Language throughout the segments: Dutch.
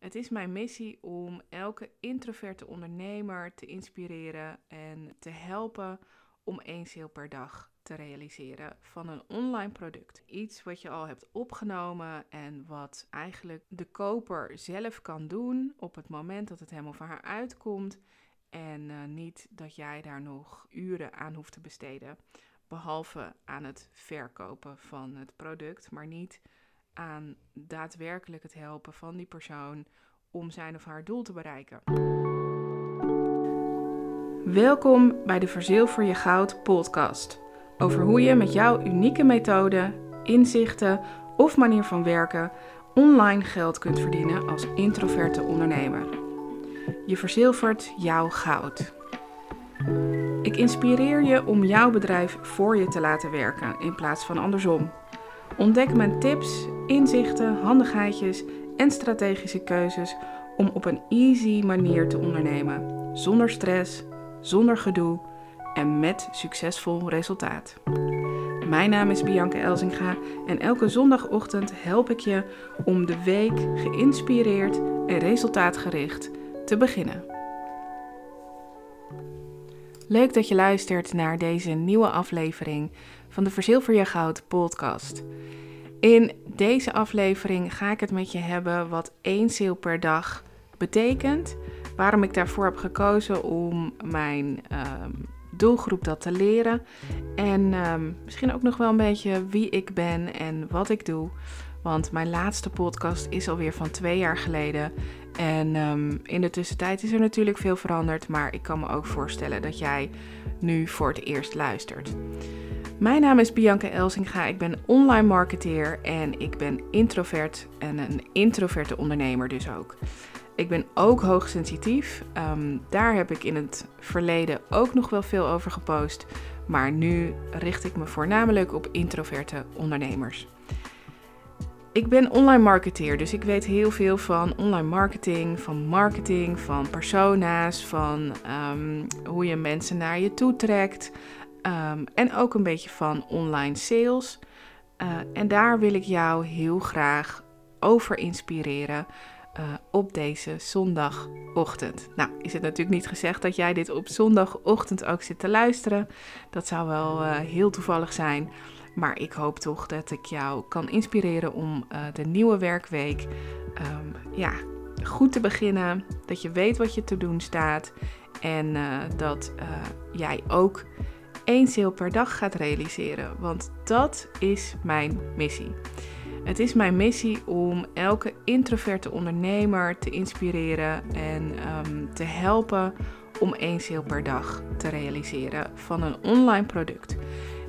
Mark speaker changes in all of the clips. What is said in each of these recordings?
Speaker 1: Het is mijn missie om elke introverte ondernemer te inspireren en te helpen om één sale per dag te realiseren van een online product. Iets wat je al hebt opgenomen en wat eigenlijk de koper zelf kan doen op het moment dat het helemaal van haar uitkomt. En uh, niet dat jij daar nog uren aan hoeft te besteden. Behalve aan het verkopen van het product, maar niet aan daadwerkelijk het helpen van die persoon om zijn of haar doel te bereiken. Welkom bij de Verzilver je Goud podcast. Over hoe je met jouw unieke methode, inzichten of manier van werken online geld kunt verdienen als introverte ondernemer. Je verzilvert jouw goud. Ik inspireer je om jouw bedrijf voor je te laten werken in plaats van andersom. Ontdek mijn tips, inzichten, handigheidjes en strategische keuzes om op een easy manier te ondernemen, zonder stress, zonder gedoe en met succesvol resultaat. Mijn naam is Bianca Elzinga en elke zondagochtend help ik je om de week geïnspireerd en resultaatgericht te beginnen. Leuk dat je luistert naar deze nieuwe aflevering van de Verzilver je Goud podcast. In deze aflevering ga ik het met je hebben wat één sale per dag betekent. Waarom ik daarvoor heb gekozen om mijn ehm, doelgroep dat te leren. En ehm, misschien ook nog wel een beetje wie ik ben en wat ik doe. Want mijn laatste podcast is alweer van twee jaar geleden. En ehm, in de tussentijd is er natuurlijk veel veranderd. Maar ik kan me ook voorstellen dat jij nu voor het eerst luistert. Mijn naam is Bianca Elsinga. Ik ben online marketeer en ik ben introvert en een introverte ondernemer dus ook. Ik ben ook hoogsensitief. Um, daar heb ik in het verleden ook nog wel veel over gepost. Maar nu richt ik me voornamelijk op introverte ondernemers. Ik ben online marketeer, dus ik weet heel veel van online marketing, van marketing, van persona's, van um, hoe je mensen naar je toe trekt. Um, en ook een beetje van online sales. Uh, en daar wil ik jou heel graag over inspireren uh, op deze zondagochtend. Nou, is het natuurlijk niet gezegd dat jij dit op zondagochtend ook zit te luisteren. Dat zou wel uh, heel toevallig zijn. Maar ik hoop toch dat ik jou kan inspireren om de nieuwe werkweek um, ja, goed te beginnen. Dat je weet wat je te doen staat. En dat jij ook één sale per dag gaat realiseren. Want dat is mijn missie. Het is mijn missie om elke introverte ondernemer te inspireren en um, te helpen om één sale per dag te realiseren van een online product.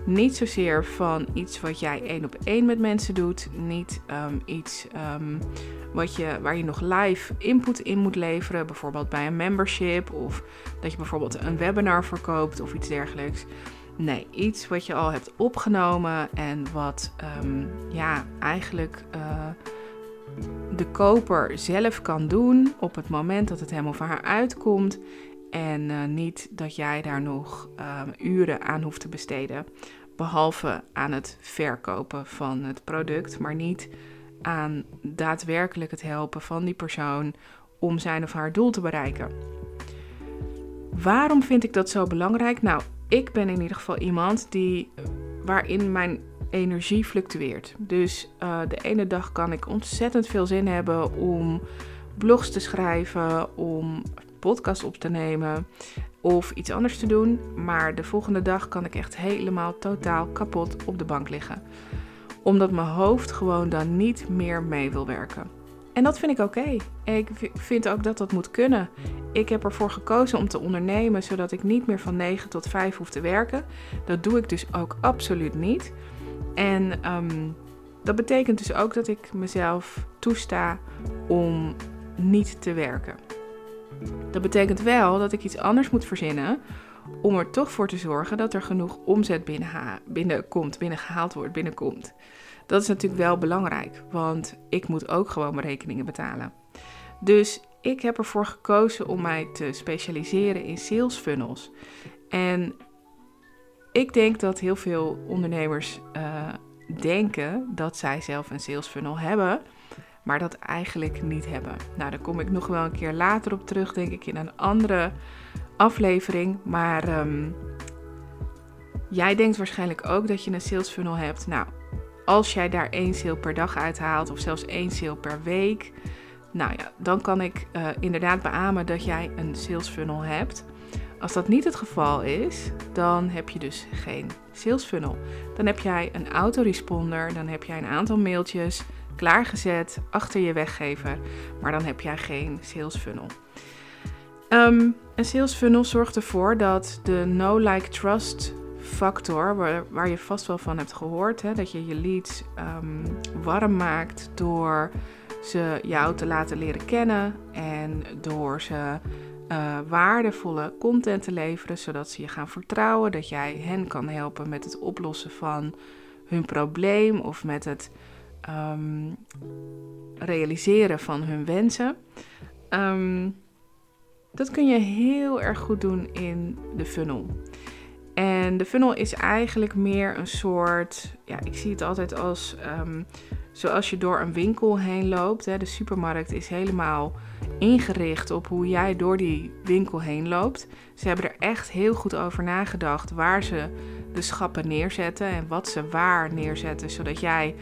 Speaker 1: Niet zozeer van iets wat jij één op één met mensen doet, niet um, iets um, wat je, waar je nog live input in moet leveren, bijvoorbeeld bij een membership of dat je bijvoorbeeld een webinar verkoopt of iets dergelijks. Nee, iets wat je al hebt opgenomen en wat um, ja, eigenlijk uh, de koper zelf kan doen op het moment dat het helemaal van haar uitkomt. En uh, niet dat jij daar nog uh, uren aan hoeft te besteden. Behalve aan het verkopen van het product, maar niet aan daadwerkelijk het helpen van die persoon om zijn of haar doel te bereiken. Waarom vind ik dat zo belangrijk? Nou, ik ben in ieder geval iemand die, waarin mijn energie fluctueert. Dus uh, de ene dag kan ik ontzettend veel zin hebben om blogs te schrijven, om podcast op te nemen of iets anders te doen. Maar de volgende dag kan ik echt helemaal totaal kapot op de bank liggen. Omdat mijn hoofd gewoon dan niet meer mee wil werken. En dat vind ik oké. Ik vind ook dat dat moet kunnen. Ik heb ervoor gekozen om te ondernemen zodat ik niet meer van 9 tot 5 hoef te werken. Dat doe ik dus ook absoluut niet. En um, dat betekent dus ook dat ik mezelf toesta om niet te werken. Dat betekent wel dat ik iets anders moet verzinnen om er toch voor te zorgen dat er genoeg omzet binnenkomt, binnengehaald wordt, binnenkomt. Dat is natuurlijk wel belangrijk, want ik moet ook gewoon mijn rekeningen betalen. Dus ik heb ervoor gekozen om mij te specialiseren in sales funnels. En ik denk dat heel veel ondernemers uh, denken dat zij zelf een sales funnel hebben. Maar dat eigenlijk niet hebben. Nou, daar kom ik nog wel een keer later op terug, denk ik, in een andere aflevering. Maar ehm, jij denkt waarschijnlijk ook dat je een sales funnel hebt. Nou, als jij daar één sale per dag uithaalt of zelfs één sale per week, nou ja, dan kan ik uh, inderdaad beamen dat jij een sales funnel hebt. Als dat niet het geval is, dan heb je dus geen sales funnel. Dan heb jij een autoresponder, dan heb jij een aantal mailtjes klaargezet achter je weggever, maar dan heb jij geen sales funnel. Ehm, een sales funnel zorgt ervoor dat de no-like-trust factor, waar, waar, je vast wel van hebt gehoord, hè, dat je je leads um, warm maakt door ze jou te laten leren kennen en door ze uh, waardevolle content te leveren, zodat ze je gaan vertrouwen, dat jij hen kan helpen met het oplossen van hun probleem of met het um, realiseren van hun wensen. Um, dat kun je heel erg goed doen in de funnel. En de funnel is eigenlijk meer een soort, ja, ik zie het altijd als um, zoals je door een winkel heen loopt. Hè, de supermarkt is helemaal ingericht op hoe jij door die winkel heen loopt. Ze hebben er echt heel goed over nagedacht waar ze de schappen neerzetten en wat ze waar neerzetten, zodat jij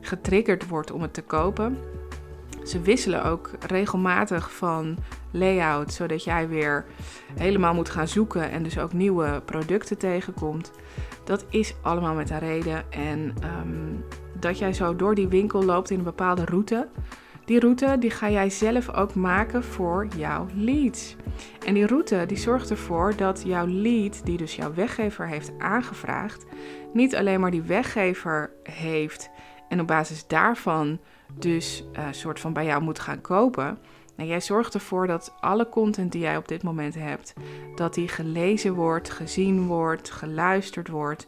Speaker 1: getriggerd wordt om het te kopen. Ze wisselen ook regelmatig van layout, zodat jij weer helemaal moet gaan zoeken en dus ook nieuwe producten tegenkomt. Dat is allemaal met een reden. En ehm, dat jij zo door die winkel loopt in een bepaalde route. Die route die ga jij zelf ook maken voor jouw leads. En die route die zorgt ervoor dat jouw lead, die dus jouw weggever heeft aangevraagd, niet alleen maar die weggever heeft en op basis daarvan dus een uh, soort van bij jou moet gaan kopen. Nou, jij zorgt ervoor dat alle content die jij op dit moment hebt, dat die gelezen wordt, gezien wordt, geluisterd wordt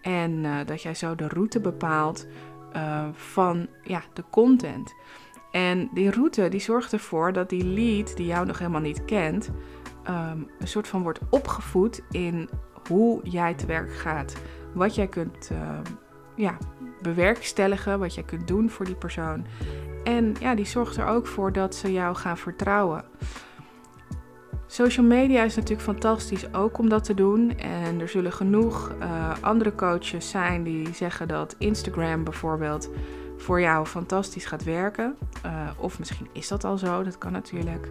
Speaker 1: en uh, dat jij zo de route bepaalt uh, van ja, de content. En die route die zorgt ervoor dat die lead die jou nog helemaal niet kent, um, een soort van wordt opgevoed in hoe jij te werk gaat. Wat jij kunt uh, ja, bewerkstelligen, wat jij kunt doen voor die persoon. En ja, die zorgt er ook voor dat ze jou gaan vertrouwen. Social media is natuurlijk fantastisch ook om dat te doen. En er zullen genoeg uh, andere coaches zijn die zeggen dat Instagram bijvoorbeeld voor jou fantastisch gaat werken. Uh, of misschien is dat al zo, dat kan natuurlijk.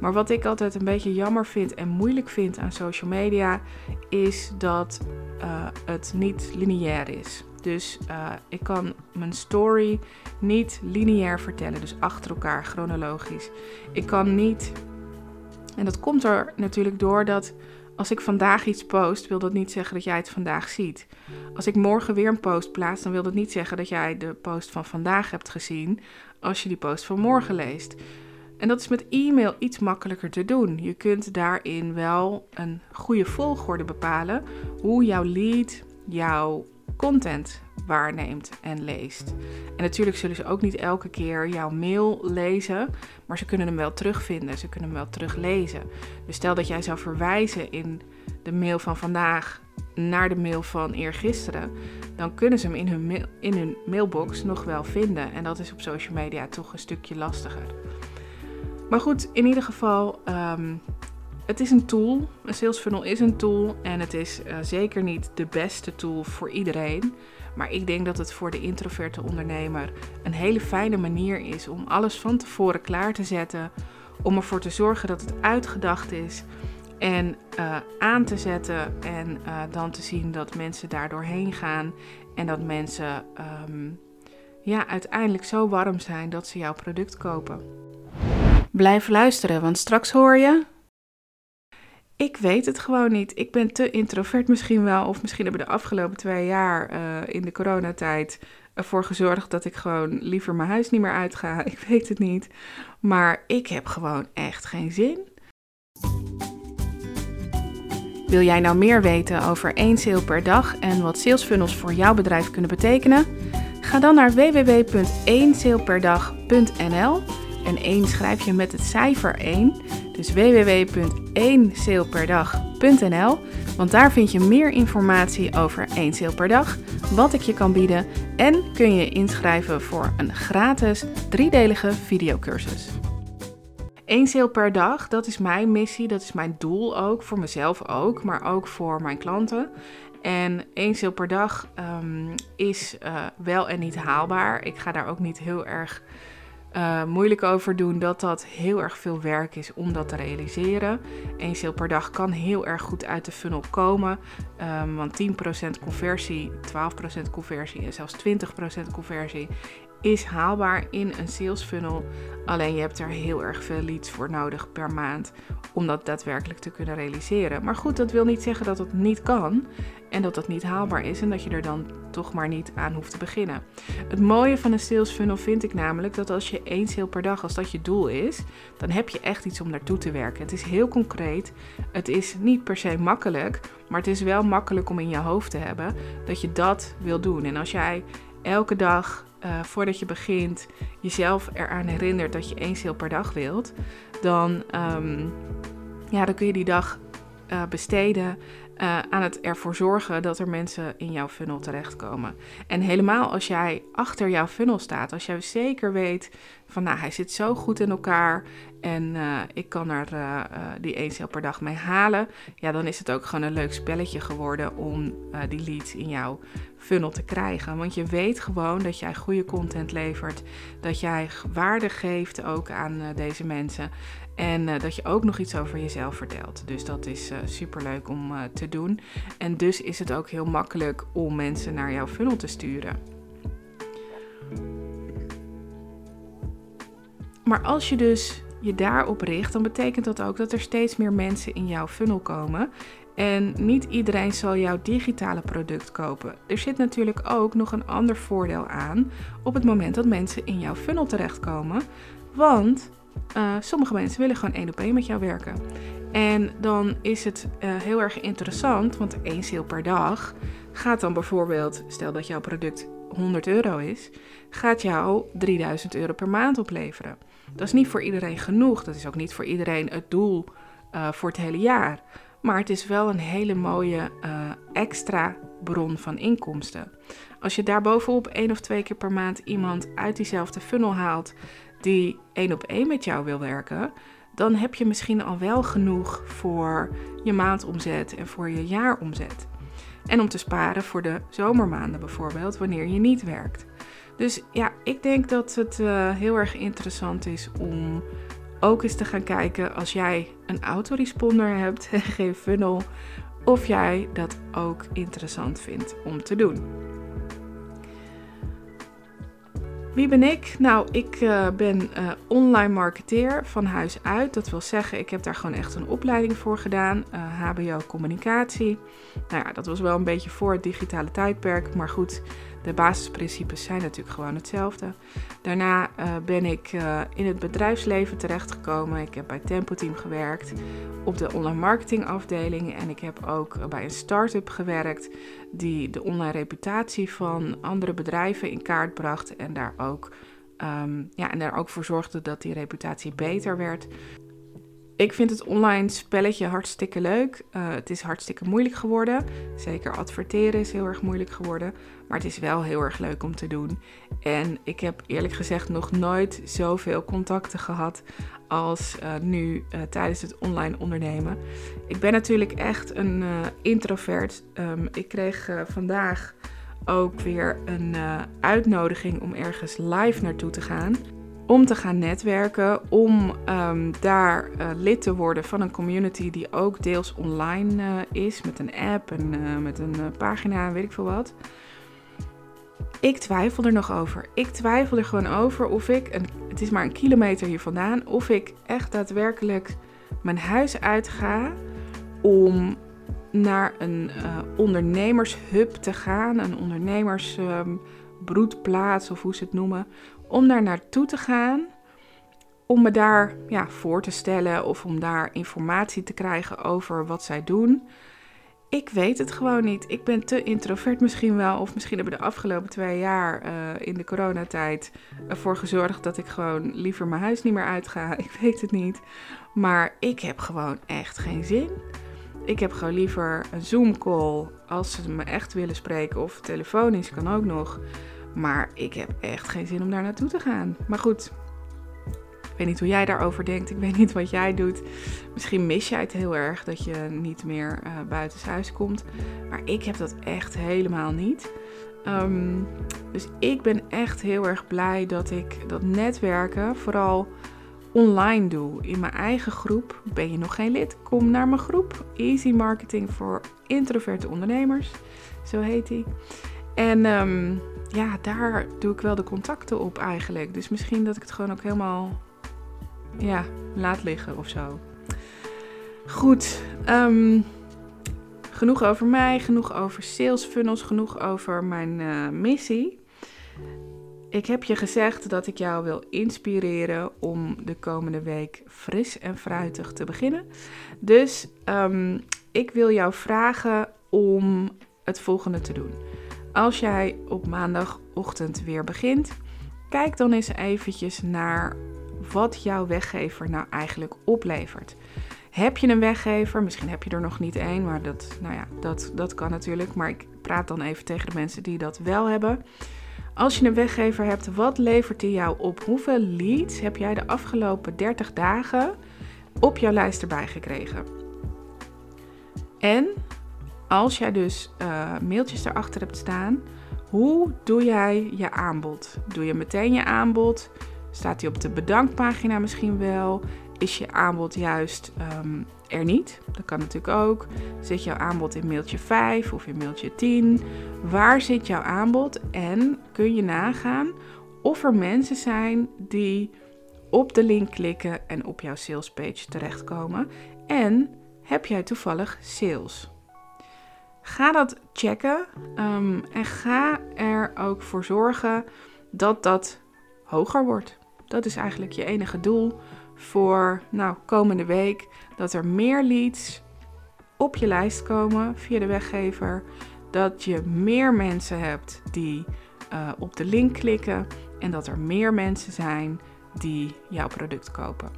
Speaker 1: Maar wat ik altijd een beetje jammer vind en moeilijk vind aan social media, is dat uh, het niet lineair is. Dus uh, ik kan mijn story niet lineair vertellen, dus achter elkaar chronologisch. Ik kan niet. En dat komt er natuurlijk door dat als ik vandaag iets post, wil dat niet zeggen dat jij het vandaag ziet. Als ik morgen weer een post plaats, dan wil dat niet zeggen dat jij de post van vandaag hebt gezien als je die post van morgen leest. En dat is met e-mail iets makkelijker te doen. Je kunt daarin wel een goede volgorde bepalen hoe jouw lead, jouw content waarneemt en leest. En natuurlijk zullen ze ook niet elke keer jouw mail lezen, maar ze kunnen hem wel terugvinden, ze kunnen hem wel teruglezen. Dus stel dat jij zou verwijzen in de mail van vandaag naar de mail van eergisteren, dan kunnen ze hem in hun, in hun mailbox nog wel vinden. En dat is op social media toch een stukje lastiger. Maar goed, in ieder geval, um, het is een tool. Een sales funnel is een tool en het is uh, zeker niet de beste tool voor iedereen. Maar ik denk dat het voor de introverte ondernemer een hele fijne manier is om alles van tevoren klaar te zetten. Om ervoor te zorgen dat het uitgedacht is en uh, aan te zetten. En uh, dan te zien dat mensen daar doorheen gaan. En dat mensen um, ja, uiteindelijk zo warm zijn dat ze jouw product kopen. Blijf luisteren, want straks hoor je ik weet het gewoon niet. Ik ben te introvert misschien wel. Of misschien hebben de afgelopen twee jaar uh, in de coronatijd ervoor gezorgd dat ik gewoon liever mijn huis niet meer uitga. Ik weet het niet. Maar ik heb gewoon echt geen zin. Wil jij nou meer weten over één sale per dag en wat sales funnels voor jouw bedrijf kunnen betekenen? Ga dan naar www.1saleperdag.nl en 1 schrijf je met het cijfer 1. Dus www.1saleperdag.nl, want daar vind je meer informatie over 1 sale per dag, wat ik je kan bieden en kun je inschrijven voor een gratis driedelige videocursus. Eén sale per dag, dat is mijn missie, dat is mijn doel ook, voor mezelf ook, maar ook voor mijn klanten. En één sale per dag um, is uh, wel en niet haalbaar. Ik ga daar ook niet heel erg uh, moeilijk over doen dat dat heel erg veel werk is om dat te realiseren. Eén sale per dag kan heel erg goed uit de funnel komen. Um, want 10% conversie, 12% conversie en zelfs 20% conversie is haalbaar in een sales funnel. Alleen je hebt er heel erg veel leads voor nodig per maand om dat daadwerkelijk te kunnen realiseren. Maar goed, dat wil niet zeggen dat het niet kan en dat dat niet haalbaar is en dat je er dan toch maar niet aan hoeft te beginnen. Het mooie van een sales funnel vind ik namelijk dat als je één sale per dag, als dat je doel is, dan heb je echt iets om naartoe te werken. Het is heel concreet. Het is niet per se makkelijk, maar het is wel makkelijk om in je hoofd te hebben dat je dat wil doen. En als jij elke dag uh, voordat je begint jezelf eraan herinnert dat je één sale per dag wilt, dan, um, ja, dan kun je die dag uh, besteden uh, aan het ervoor zorgen dat er mensen in jouw funnel terechtkomen. En helemaal als jij achter jouw funnel staat, als jij zeker weet van nou hij zit zo goed in elkaar en uh, ik kan er uh, die één sale per dag mee halen, ja dan is het ook gewoon een leuk spelletje geworden om die leads in jouw funnel te krijgen. Want je weet gewoon dat jij goede content levert, dat jij waarde geeft ook aan deze mensen. En dat je ook nog iets over jezelf vertelt. Dus dat is super leuk om te doen. En dus is het ook heel makkelijk om mensen naar jouw funnel te sturen. Maar als je dus je daarop richt, dan betekent dat ook dat er steeds meer mensen in jouw funnel komen. En niet iedereen zal jouw digitale product kopen. Er zit natuurlijk ook nog een ander voordeel aan op het moment dat mensen in jouw funnel terechtkomen. Want uh, sommige mensen willen gewoon één op één met jou werken. En dan is het uh, heel erg interessant, want één sale per dag gaat dan bijvoorbeeld, stel dat jouw product 100 euro is, gaat jou 3000 euro per maand opleveren. Dat is niet voor iedereen genoeg. Dat is ook niet voor iedereen het doel uh, voor het hele jaar. Maar het is wel een hele mooie uh, extra bron van inkomsten. Als je daarbovenop één of twee keer per maand iemand uit diezelfde funnel haalt die één op één met jou wil werken, dan heb je misschien al wel genoeg voor je maandomzet en voor je jaaromzet. En om te sparen voor de zomermaanden bijvoorbeeld, wanneer je niet werkt. Dus ja, ik denk dat het uh, heel erg interessant is om ook eens te gaan kijken als jij een autoresponder hebt en geen funnel, of jij dat ook interessant vindt om te doen. Wie ben ik? Nou, ik uh, ben uh, online marketeer van huis uit. Dat wil zeggen, ik heb daar gewoon echt een opleiding voor gedaan. HBO communicatie. Nou ja, dat was wel een beetje voor het digitale tijdperk. Maar goed, de basisprincipes zijn natuurlijk gewoon hetzelfde. Daarna ben ik in het bedrijfsleven terechtgekomen. Ik heb bij Tempo Team gewerkt op de online marketing afdeling. En ik heb ook bij een start-up gewerkt die de online reputatie van andere bedrijven in kaart bracht. En daar ook, um, ja, en daar ook voor zorgde dat die reputatie beter werd. Ik vind het online spelletje hartstikke leuk. Uh, het is hartstikke moeilijk geworden. Zeker adverteren is heel erg moeilijk geworden. Maar het is wel heel erg leuk om te doen. En ik heb eerlijk gezegd nog nooit zoveel contacten gehad als uh, nu uh, tijdens het online ondernemen. Ik ben natuurlijk echt een introvert. Um, ik kreeg vandaag ook weer een uitnodiging om ergens live naartoe te gaan om te gaan netwerken, om um, daar uh, lid te worden van een community die ook deels online uh, is, met een app en uh, met een pagina, weet ik veel wat. Ik twijfel er nog over. Ik twijfel er gewoon over of ik, een, het is maar een kilometer hier vandaan, of ik echt daadwerkelijk mijn huis uit ga om naar een ondernemershub te gaan, een ondernemersbroedplaats of hoe ze het noemen, om daar naartoe te gaan, om me daar ja, voor te stellen of om daar informatie te krijgen over wat zij doen. Ik weet het gewoon niet. Ik ben te introvert misschien wel. Of misschien hebben de afgelopen twee jaar uh, in de coronatijd ervoor gezorgd dat ik gewoon liever mijn huis niet meer uitga. Ik weet het niet. Maar ik heb gewoon echt geen zin. Ik heb gewoon liever een Zoom-call als ze me echt willen spreken. Of telefonisch kan ook nog. Maar ik heb echt geen zin om daar naartoe te gaan. Maar goed, ik weet niet hoe jij daarover denkt. Ik weet niet wat jij doet. Misschien mis jij het heel erg dat je niet meer uh, buitenshuis komt. Maar ik heb dat echt helemaal niet. Ehm, dus ik ben echt heel erg blij dat ik dat netwerken vooral online doe. In mijn eigen groep. Ben je nog geen lid? Kom naar mijn groep. Easy Marketing voor introverte ondernemers. Zo heet die. En ehm, ja, daar doe ik wel de contacten op eigenlijk. Dus misschien dat ik het gewoon ook helemaal ja, laat liggen of zo. Goed. Um, genoeg over mij, genoeg over sales funnels, genoeg over mijn uh, missie. Ik heb je gezegd dat ik jou wil inspireren om de komende week fris en fruitig te beginnen. Dus um, ik wil jou vragen om het volgende te doen. Als jij op maandagochtend weer begint, kijk dan eens eventjes naar wat jouw weggever nou eigenlijk oplevert. Heb je een weggever? Misschien heb je er nog niet één, maar dat, nou ja, dat, dat kan natuurlijk. Maar ik praat dan even tegen de mensen die dat wel hebben. Als je een weggever hebt, wat levert die jou op? Hoeveel leads heb jij de afgelopen 30 dagen op jouw lijst erbij gekregen? En als jij dus uh, mailtjes erachter hebt staan, hoe doe jij je aanbod? Doe je meteen je aanbod? Staat die op de bedankpagina misschien wel? Is je aanbod juist um, er niet? Dat kan natuurlijk ook. Zit jouw aanbod in mailtje 5 of in mailtje 10? Waar zit jouw aanbod? En kun je nagaan of er mensen zijn die op de link klikken en op jouw salespage terechtkomen? En heb jij toevallig sales? Ga dat checken um, en ga er ook voor zorgen dat dat hoger wordt. Dat is eigenlijk je enige doel voor nou, komende week. Dat er meer leads op je lijst komen via de weggever. Dat je meer mensen hebt die uh, op de link klikken. En dat er meer mensen zijn die jouw product kopen.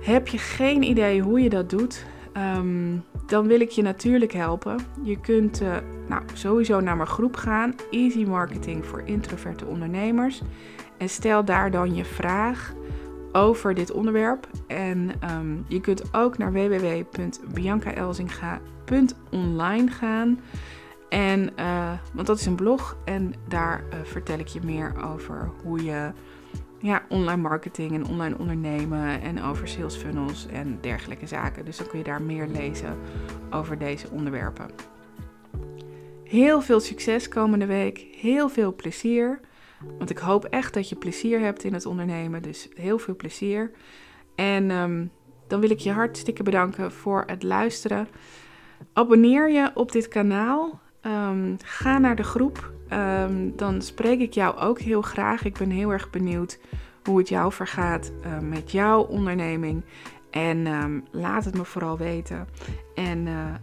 Speaker 1: Heb je geen idee hoe je dat doet? Um, dan wil ik je natuurlijk helpen. Je kunt uh, nou, sowieso naar mijn groep gaan, Easy Marketing voor introverte ondernemers. En stel daar dan je vraag over dit onderwerp. En um, je kunt ook naar www.biancaelzinga.online gaan. En, uh, want dat is een blog en daar uh, vertel ik je meer over hoe je ja, online marketing en online ondernemen en over sales funnels en dergelijke zaken. Dus dan kun je daar meer lezen over deze onderwerpen. Heel veel succes komende week, heel veel plezier. Want ik hoop echt dat je plezier hebt in het ondernemen, dus heel veel plezier. En um, dan wil ik je hartstikke bedanken voor het luisteren. Abonneer je op dit kanaal. Um, ga naar de groep um, dan spreek ik jou ook heel graag. Ik ben heel erg benieuwd hoe het jou vergaat uh, met jouw onderneming. En um, laat het me vooral weten. En uh,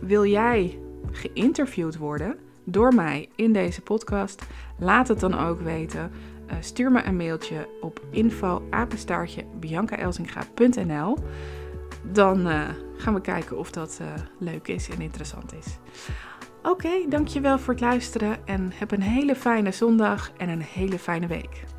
Speaker 1: wil jij geïnterviewd worden door mij in deze podcast? Laat het dan ook weten. Uh, stuur me een mailtje op info biancaelsinga.nl. Dan gaan we kijken of dat leuk is en interessant is. Oké, dankjewel voor het luisteren en heb een hele fijne zondag en een hele fijne week.